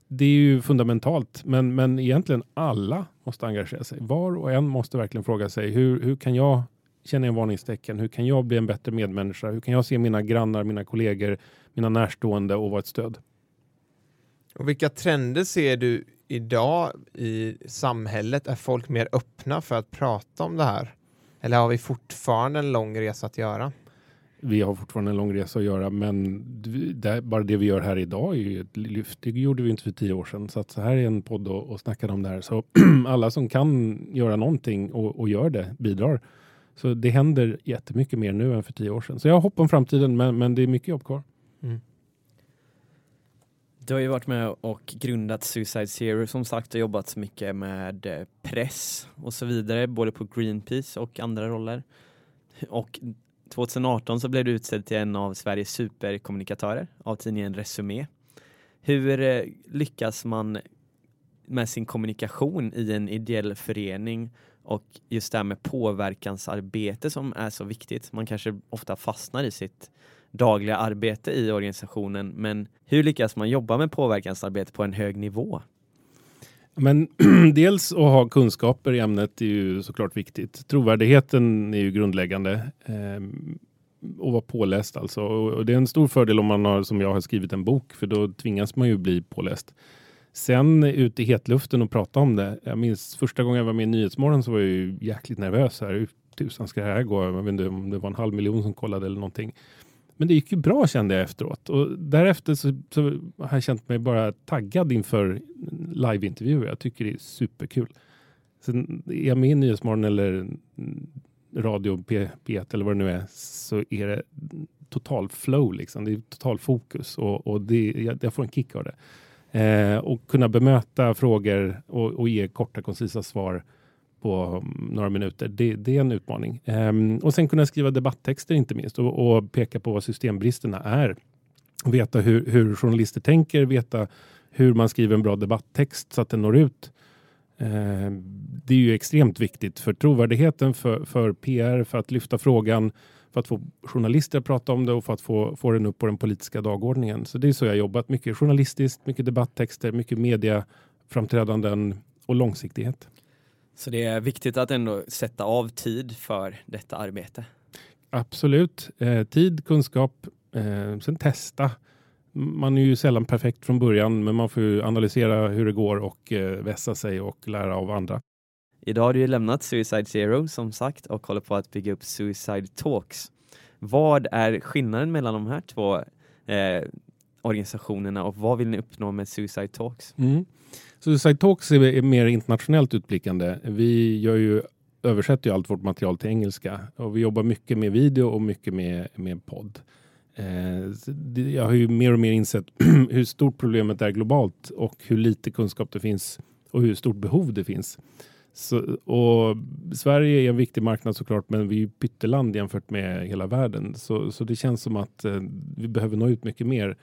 Det är ju fundamentalt, men, men egentligen alla måste engagera sig. Var och en måste verkligen fråga sig hur, hur kan jag känna en varningstecken? Hur kan jag bli en bättre medmänniska? Hur kan jag se mina grannar, mina kollegor, mina närstående och vara ett stöd? Och vilka trender ser du idag i samhället? Är folk mer öppna för att prata om det här? Eller har vi fortfarande en lång resa att göra? Vi har fortfarande en lång resa att göra, men det, bara det vi gör här idag är ju ett lyft. Det gjorde vi inte för tio år sedan, så att så här är en podd och, och snackar om det här. Så alla som kan göra någonting och, och gör det bidrar. Så det händer jättemycket mer nu än för tio år sedan. Så jag har hopp om framtiden, men, men det är mycket jobb kvar. Du har ju varit med och grundat Suicide Zero som sagt och jobbat mycket med eh, press och så vidare, både på Greenpeace och andra roller. Och 2018 så blev du utsedd till en av Sveriges superkommunikatörer av tidningen Resumé. Hur eh, lyckas man med sin kommunikation i en ideell förening och just det här med påverkansarbete som är så viktigt. Man kanske ofta fastnar i sitt dagliga arbete i organisationen men hur lyckas man jobba med påverkansarbete på en hög nivå? Men dels att ha kunskaper i ämnet är ju såklart viktigt. Trovärdigheten är ju grundläggande. Ehm, och vara påläst alltså. Och det är en stor fördel om man har, som jag har skrivit en bok, för då tvingas man ju bli påläst. Sen ut i hetluften och prata om det. Jag minns första gången jag var med i Nyhetsmorgon så var jag ju jäkligt nervös. Här. Hur tusan ska det här gå? Jag vet inte om det var en halv miljon som kollade eller någonting. Men det gick ju bra kände jag efteråt och därefter så, så har jag känt mig bara taggad inför liveintervjuer. Jag tycker det är superkul. Sen är jag med i Nyhetsmorgon eller radio P, P1 eller vad det nu är så är det total flow liksom. Det är total fokus och, och det, jag, jag får en kick av det. Eh, och kunna bemöta frågor och, och ge korta koncisa svar på um, några minuter. Det, det är en utmaning. Ehm, och sen kunna skriva debatttexter inte minst och, och peka på vad systembristerna är. Veta hur, hur, journalister tänker, veta hur man skriver en bra debatttext så att den når ut. Ehm, det är ju extremt viktigt för trovärdigheten, för, för PR, för att lyfta frågan, för att få journalister att prata om det och för att få, få den upp på den politiska dagordningen. Så det är så jag jobbat. Mycket journalistiskt, mycket debatttexter, mycket mediaframträdanden och långsiktighet. Så det är viktigt att ändå sätta av tid för detta arbete? Absolut. Eh, tid, kunskap, eh, sen testa. Man är ju sällan perfekt från början, men man får analysera hur det går och eh, vässa sig och lära av andra. Idag har du ju lämnat Suicide Zero som sagt och håller på att bygga upp Suicide Talks. Vad är skillnaden mellan de här två eh, organisationerna och vad vill ni uppnå med Suicide Talks? Mm. Suicide Talks är mer internationellt utblickande. Vi gör ju, översätter ju allt vårt material till engelska och vi jobbar mycket med video och mycket med, med podd. Eh, jag har ju mer och mer insett hur stort problemet är globalt och hur lite kunskap det finns och hur stort behov det finns. Så, och Sverige är en viktig marknad såklart, men vi är pytteland jämfört med hela världen. Så, så det känns som att eh, vi behöver nå ut mycket mer.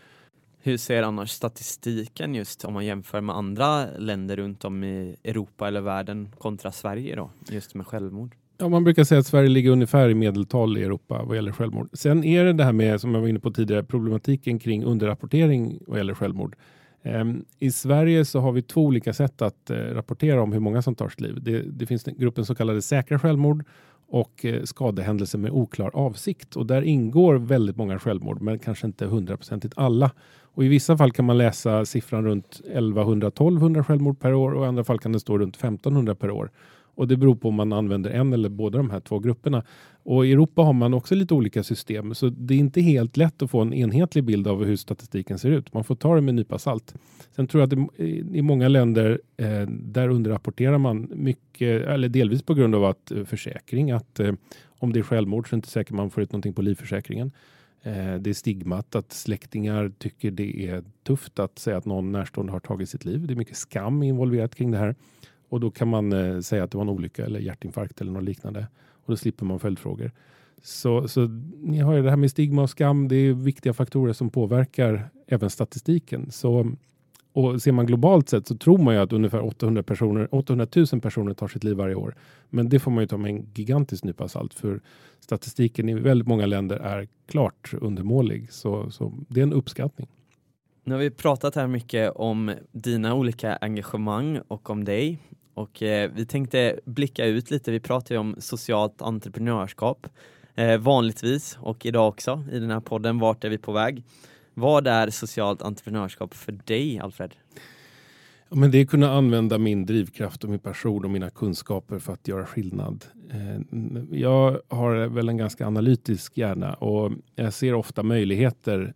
Hur ser annars statistiken just om man jämför med andra länder runt om i Europa eller världen kontra Sverige då, just med självmord? Ja, man brukar säga att Sverige ligger ungefär i medeltal i Europa vad gäller självmord. Sen är det det här med, som jag var inne på tidigare, problematiken kring underrapportering vad gäller självmord. Ehm, I Sverige så har vi två olika sätt att eh, rapportera om hur många som tar sitt liv. Det, det finns gruppen så kallade säkra självmord och eh, skadehändelser med oklar avsikt. Och där ingår väldigt många självmord, men kanske inte hundraprocentigt alla. Och I vissa fall kan man läsa siffran runt 1100-1200 självmord per år och i andra fall kan det stå runt 1500 per år. Och det beror på om man använder en eller båda de här två grupperna. Och i Europa har man också lite olika system, så det är inte helt lätt att få en enhetlig bild av hur statistiken ser ut. Man får ta det med en nypa salt. Sen tror jag att det, i många länder eh, där underrapporterar man mycket, eller delvis på grund av att eh, försäkring, att eh, om det är självmord så är det inte säkert man får ut någonting på livförsäkringen. Eh, det är stigmat att släktingar tycker det är tufft att säga att någon närstående har tagit sitt liv. Det är mycket skam involverat kring det här. Och då kan man eh, säga att det var en olycka eller hjärtinfarkt eller något liknande. Och då slipper man följdfrågor. Så, så ni har ju det här med stigma och skam. Det är viktiga faktorer som påverkar även statistiken. Så, och ser man globalt sett så tror man ju att ungefär 800, personer, 800 000 personer tar sitt liv varje år. Men det får man ju ta med en gigantisk nypa salt. För statistiken i väldigt många länder är klart undermålig. Så, så det är en uppskattning. Nu har vi pratat här mycket om dina olika engagemang och om dig. Och eh, vi tänkte blicka ut lite, vi pratar ju om socialt entreprenörskap eh, vanligtvis och idag också i den här podden, vart är vi på väg? Vad är socialt entreprenörskap för dig Alfred? Ja, men det är att kunna använda min drivkraft och min passion och mina kunskaper för att göra skillnad. Eh, jag har väl en ganska analytisk hjärna och jag ser ofta möjligheter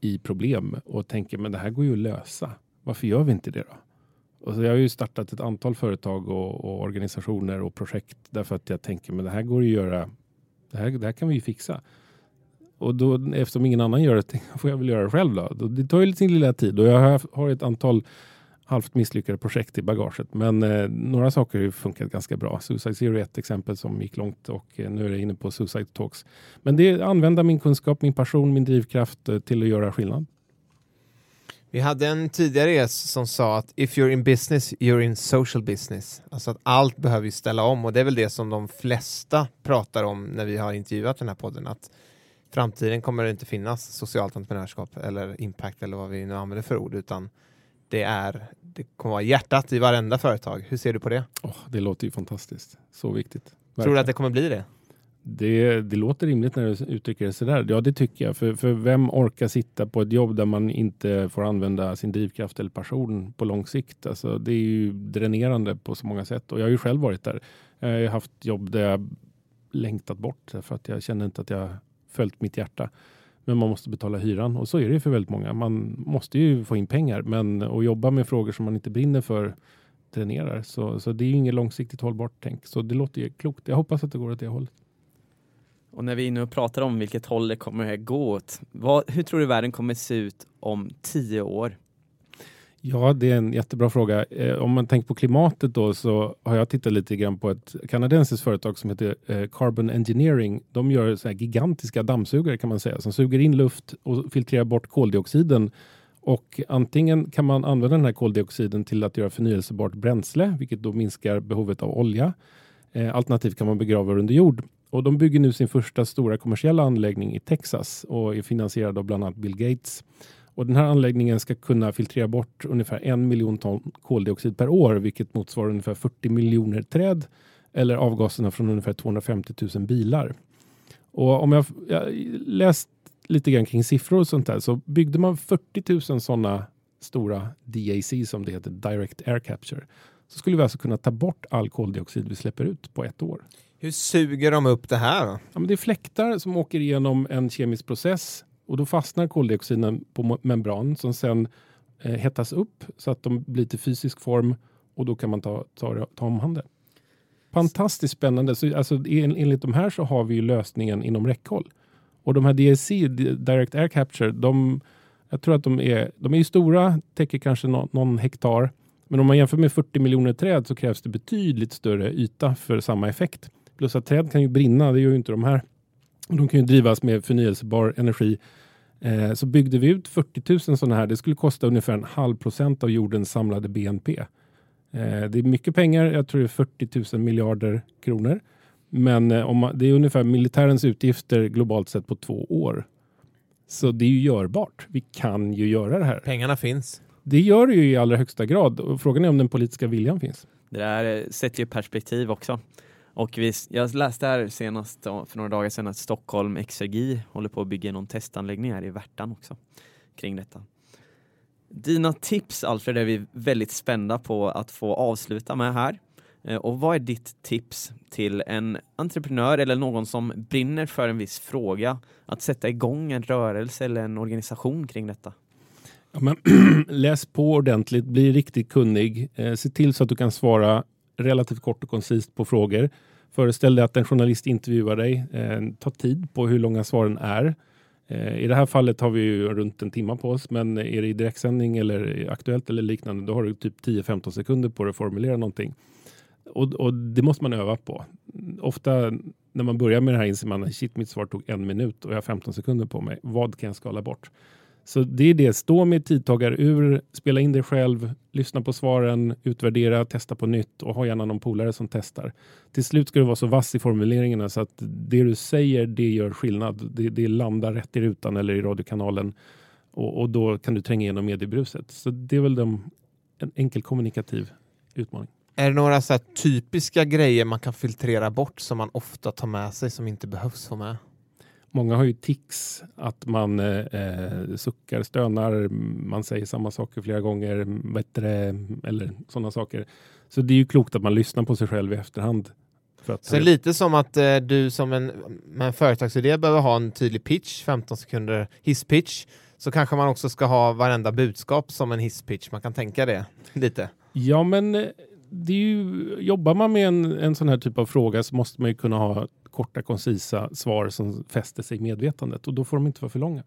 i problem och tänker men det här går ju att lösa. Varför gör vi inte det då? Och så jag har ju startat ett antal företag och, och, organisationer och projekt därför att jag tänker men det här går att göra. Det här, det här kan vi ju fixa och då, eftersom ingen annan gör det får jag väl göra det själv. Då. Det tar ju sin lilla tid och jag har, ett antal halvt misslyckade projekt i bagaget. Men eh, några saker har funkat ganska bra. Suicide Zero är ett exempel som gick långt och eh, nu är jag inne på Suicide Talks. Men det är att använda min kunskap, min passion, min drivkraft eh, till att göra skillnad. Vi hade en tidigare gäst som sa att if you're in business, you're in social business. Alltså att allt behöver ju ställa om och det är väl det som de flesta pratar om när vi har intervjuat den här podden. Att framtiden kommer det inte finnas socialt entreprenörskap eller impact eller vad vi nu använder för ord utan det är det kommer vara hjärtat i varenda företag. Hur ser du på det? Oh, det låter ju fantastiskt. Så viktigt. Verkligen. Tror du att det kommer bli det? Det, det låter rimligt när du uttrycker det sådär. Ja, det tycker jag. För, för vem orkar sitta på ett jobb där man inte får använda sin drivkraft eller passion på lång sikt? Alltså, det är ju dränerande på så många sätt. Och jag har ju själv varit där. Jag har haft jobb där jag längtat bort för att jag känner inte att jag följt mitt hjärta. Men man måste betala hyran och så är det för väldigt många. Man måste ju få in pengar, men att jobba med frågor som man inte brinner för dränerar. Så, så det är ju inget långsiktigt hållbart tänk. Så det låter ju klokt. Jag hoppas att det går åt det hållet. Och när vi nu pratar om vilket håll det kommer att gå åt, vad, hur tror du världen kommer se ut om tio år? Ja, det är en jättebra fråga. Eh, om man tänker på klimatet då så har jag tittat lite grann på ett kanadensiskt företag som heter eh, Carbon Engineering. De gör så gigantiska dammsugare kan man säga som suger in luft och filtrerar bort koldioxiden. Och antingen kan man använda den här koldioxiden till att göra förnyelsebart bränsle, vilket då minskar behovet av olja. Eh, alternativt kan man begrava under jord. Och de bygger nu sin första stora kommersiella anläggning i Texas och är finansierad av bland annat Bill Gates. Och den här anläggningen ska kunna filtrera bort ungefär en miljon ton koldioxid per år, vilket motsvarar ungefär 40 miljoner träd eller avgaserna från ungefär 250 000 bilar. Och om jag, jag läst lite grann kring siffror och sånt där så byggde man 40 000 sådana stora DAC som det heter, Direct Air Capture, så skulle vi alltså kunna ta bort all koldioxid vi släpper ut på ett år. Hur suger de upp det här? Då? Ja, men det är fläktar som åker igenom en kemisk process och då fastnar koldioxiden på membran som sen eh, hettas upp så att de blir till fysisk form och då kan man ta, ta, ta om hand det. Fantastiskt spännande. Så, alltså, en, enligt de här så har vi lösningen inom räckhåll. Och de här DSC, Direct Air Capture, de, jag tror att de är, de är stora, täcker kanske no, någon hektar. Men om man jämför med 40 miljoner träd så krävs det betydligt större yta för samma effekt. Plus att träd kan ju brinna, det gör ju inte de här. De kan ju drivas med förnyelsebar energi. Eh, så byggde vi ut 40 000 sådana här. Det skulle kosta ungefär en halv procent av jordens samlade BNP. Eh, det är mycket pengar. Jag tror det är 40 000 miljarder kronor. Men eh, om man, det är ungefär militärens utgifter globalt sett på två år. Så det är ju görbart. Vi kan ju göra det här. Pengarna finns. Det gör det ju i allra högsta grad. Frågan är om den politiska viljan finns. Det där eh, sätter ju perspektiv också. Och vi, jag läste här senast för några dagar sedan att Stockholm Exergi håller på att bygga någon testanläggning här i Värtan också kring detta. Dina tips Alfred är vi väldigt spända på att få avsluta med här. Eh, och vad är ditt tips till en entreprenör eller någon som brinner för en viss fråga att sätta igång en rörelse eller en organisation kring detta? Ja, men, läs på ordentligt, bli riktigt kunnig, eh, se till så att du kan svara relativt kort och koncist på frågor. Föreställ dig att en journalist intervjuar dig. Eh, ta tid på hur långa svaren är. Eh, I det här fallet har vi ju runt en timme på oss, men är det i direktsändning eller Aktuellt eller liknande, då har du typ 10-15 sekunder på dig att formulera någonting. Och, och, det måste man öva på. Ofta när man börjar med det här inser man att shit, mitt svar tog en minut och jag har 15 sekunder på mig. Vad kan jag skala bort? Så det är det, stå med tidtagarur, spela in det själv, lyssna på svaren, utvärdera, testa på nytt och ha gärna någon polare som testar. Till slut ska du vara så vass i formuleringarna så att det du säger, det gör skillnad. Det, det landar rätt i rutan eller i radiokanalen och, och, då kan du tränga igenom mediebruset. Så det är väl de, en enkel kommunikativ utmaning. Är det några så typiska grejer man kan filtrera bort som man ofta tar med sig som inte behövs få med? Många har ju tics, att man eh, eh, suckar, stönar, man säger samma saker flera gånger, bättre, eller sådana saker. Så det är ju klokt att man lyssnar på sig själv i efterhand. så lite som att eh, du som en, en företagsidé behöver ha en tydlig pitch, 15 sekunder hisspitch, så kanske man också ska ha varenda budskap som en hisspitch. Man kan tänka det lite. Ja, men eh, det är ju, jobbar man med en, en sån här typ av fråga så måste man ju kunna ha korta, koncisa svar som fäster sig i medvetandet och då får de inte vara för långa.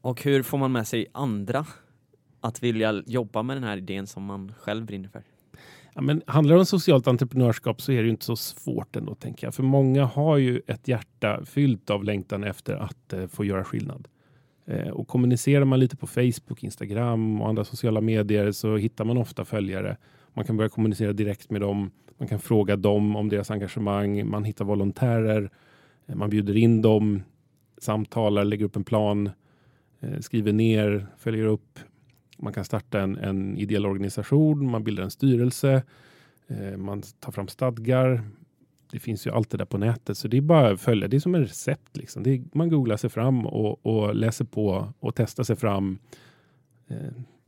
Och hur får man med sig andra att vilja jobba med den här idén som man själv brinner för? Ja, men handlar det om socialt entreprenörskap så är det inte så svårt ändå, tänker jag. För många har ju ett hjärta fyllt av längtan efter att eh, få göra skillnad. Eh, och kommunicerar man lite på Facebook, Instagram och andra sociala medier så hittar man ofta följare. Man kan börja kommunicera direkt med dem. Man kan fråga dem om deras engagemang. Man hittar volontärer. Eh, man bjuder in dem, samtalar, lägger upp en plan, eh, skriver ner, följer upp. Man kan starta en, en ideell organisation, man bildar en styrelse, eh, man tar fram stadgar. Det finns ju allt det där på nätet, så det är bara att följa. Det är som en recept. Liksom. Är, man googlar sig fram och, och, läser på och testar sig fram. Eh,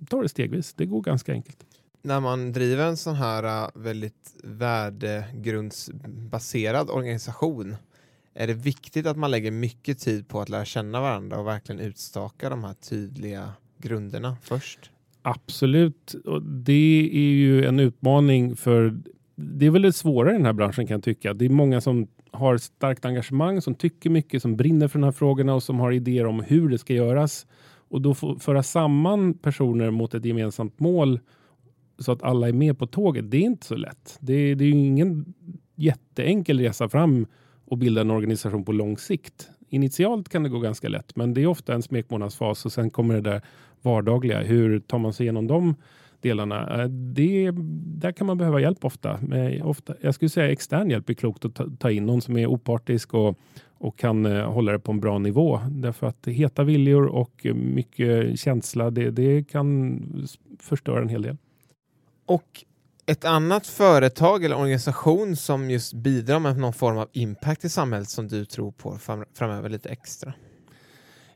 tar det stegvis. Det går ganska enkelt. När man driver en sån här äh, väldigt värdegrundsbaserad organisation, är det viktigt att man lägger mycket tid på att lära känna varandra och verkligen utstaka de här tydliga grunderna först? Absolut. Och det är ju en utmaning för det är väl det svåra i den här branschen kan jag tycka. Det är många som har starkt engagemang, som tycker mycket, som brinner för de här frågorna och som har idéer om hur det ska göras. Och då föra samman personer mot ett gemensamt mål så att alla är med på tåget, det är inte så lätt. Det, det är ingen jätteenkel resa fram och bilda en organisation på lång sikt. Initialt kan det gå ganska lätt, men det är ofta en smekmånadsfas och sen kommer det där vardagliga. Hur tar man sig igenom de delarna? Eh, det, där kan man behöva hjälp ofta. Men ofta. Jag skulle säga extern hjälp är klokt att ta, ta in någon som är opartisk och, och kan eh, hålla det på en bra nivå. Därför att heta viljor och mycket känsla, det, det kan förstöra en hel del. Och ett annat företag eller organisation som just bidrar med någon form av impact i samhället som du tror på framöver lite extra?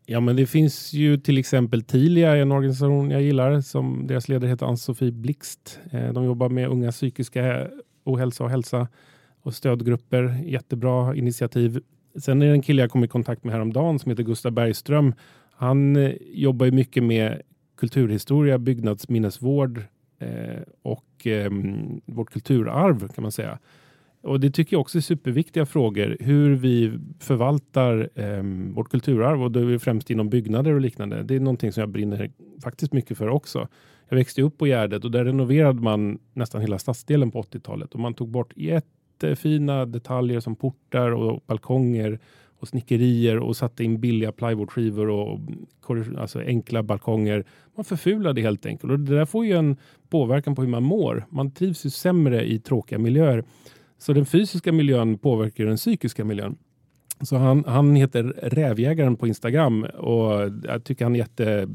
Ja, men det finns ju till exempel Tilia, en organisation jag gillar, som deras ledare heter Ann-Sofie Blixt. Eh, de jobbar med unga psykiska ohälsa och hälsa och stödgrupper. Jättebra initiativ. Sen är det en kille jag kom i kontakt med häromdagen som heter Gustav Bergström. Han eh, jobbar ju mycket med kulturhistoria, byggnadsminnesvård Eh, och ehm, vårt kulturarv kan man säga. Och det tycker jag också är superviktiga frågor. Hur vi förvaltar eh, vårt kulturarv och då är vi främst inom byggnader och liknande. Det är någonting som jag brinner faktiskt mycket för också. Jag växte upp på Gärdet och där renoverade man nästan hela stadsdelen på 80-talet och man tog bort jättefina detaljer som portar och balkonger och snickerier och satte in billiga plywoodskivor och alltså enkla balkonger. Man förfulade helt enkelt och det där får ju en påverkan på hur man mår. Man trivs ju sämre i tråkiga miljöer. Så den fysiska miljön påverkar den psykiska miljön. Så han, han heter Rävjägaren på Instagram och jag tycker han är jätte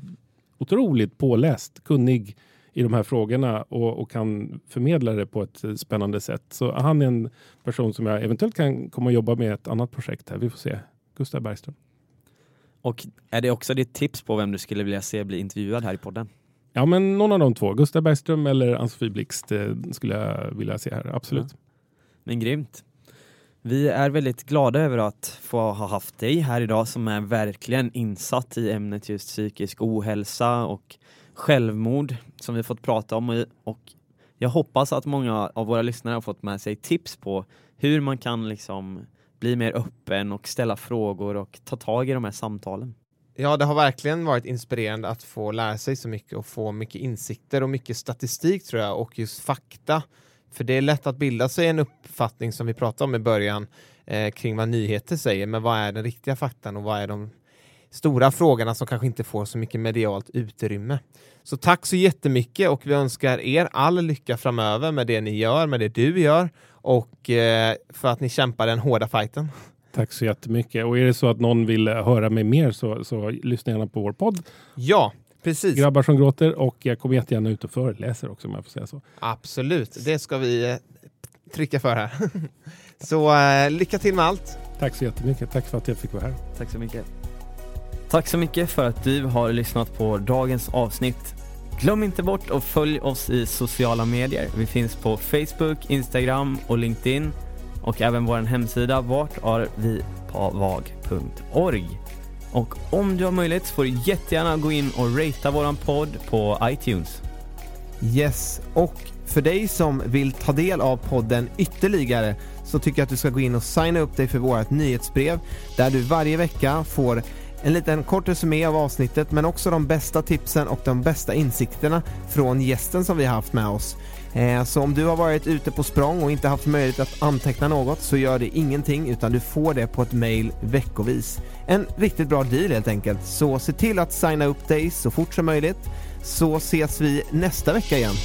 otroligt påläst, kunnig i de här frågorna och, och, kan förmedla det på ett spännande sätt. Så han är en person som jag eventuellt kan komma och jobba med ett annat projekt här. Vi får se. Gustav Bergström. Och är det också ditt tips på vem du skulle vilja se bli intervjuad här i podden? Ja, men någon av de två. Gustav Bergström eller Ann-Sofie Blixt eh, skulle jag vilja se här. Absolut. Ja. Men grymt. Vi är väldigt glada över att få ha haft dig här idag som är verkligen insatt i ämnet just psykisk ohälsa och självmord som vi fått prata om och jag hoppas att många av våra lyssnare har fått med sig tips på hur man kan liksom bli mer öppen och ställa frågor och ta tag i de här samtalen. Ja, det har verkligen varit inspirerande att få lära sig så mycket och få mycket insikter och mycket statistik tror jag och just fakta för det är lätt att bilda sig en uppfattning som vi pratade om i början eh, kring vad nyheter säger, men vad är den riktiga faktan och vad är de stora frågorna som kanske inte får så mycket medialt utrymme. Så tack så jättemycket och vi önskar er all lycka framöver med det ni gör, med det du gör och eh, för att ni kämpar den hårda fighten. Tack så jättemycket. Och är det så att någon vill höra mig mer så, så lyssna gärna på vår podd. Ja, Precis. Grabbar som gråter och jag kommer jättegärna ut och föreläser också om jag får säga så. Absolut, det ska vi eh, trycka för här. så eh, lycka till med allt. Tack så jättemycket. Tack för att jag fick vara här. Tack så mycket. Tack så mycket för att du har lyssnat på dagens avsnitt. Glöm inte bort att följ oss i sociala medier. Vi finns på Facebook, Instagram och LinkedIn och även vår hemsida vartarvipavag.org. Och om du har möjlighet så får du jättegärna gå in och ratea våran podd på iTunes. Yes, och för dig som vill ta del av podden ytterligare så tycker jag att du ska gå in och signa upp dig för vårt nyhetsbrev där du varje vecka får en liten kort resumé av avsnittet men också de bästa tipsen och de bästa insikterna från gästen som vi har haft med oss. Eh, så om du har varit ute på språng och inte haft möjlighet att anteckna något så gör det ingenting utan du får det på ett mail veckovis. En riktigt bra deal helt enkelt. Så se till att signa upp dig så fort som möjligt så ses vi nästa vecka igen.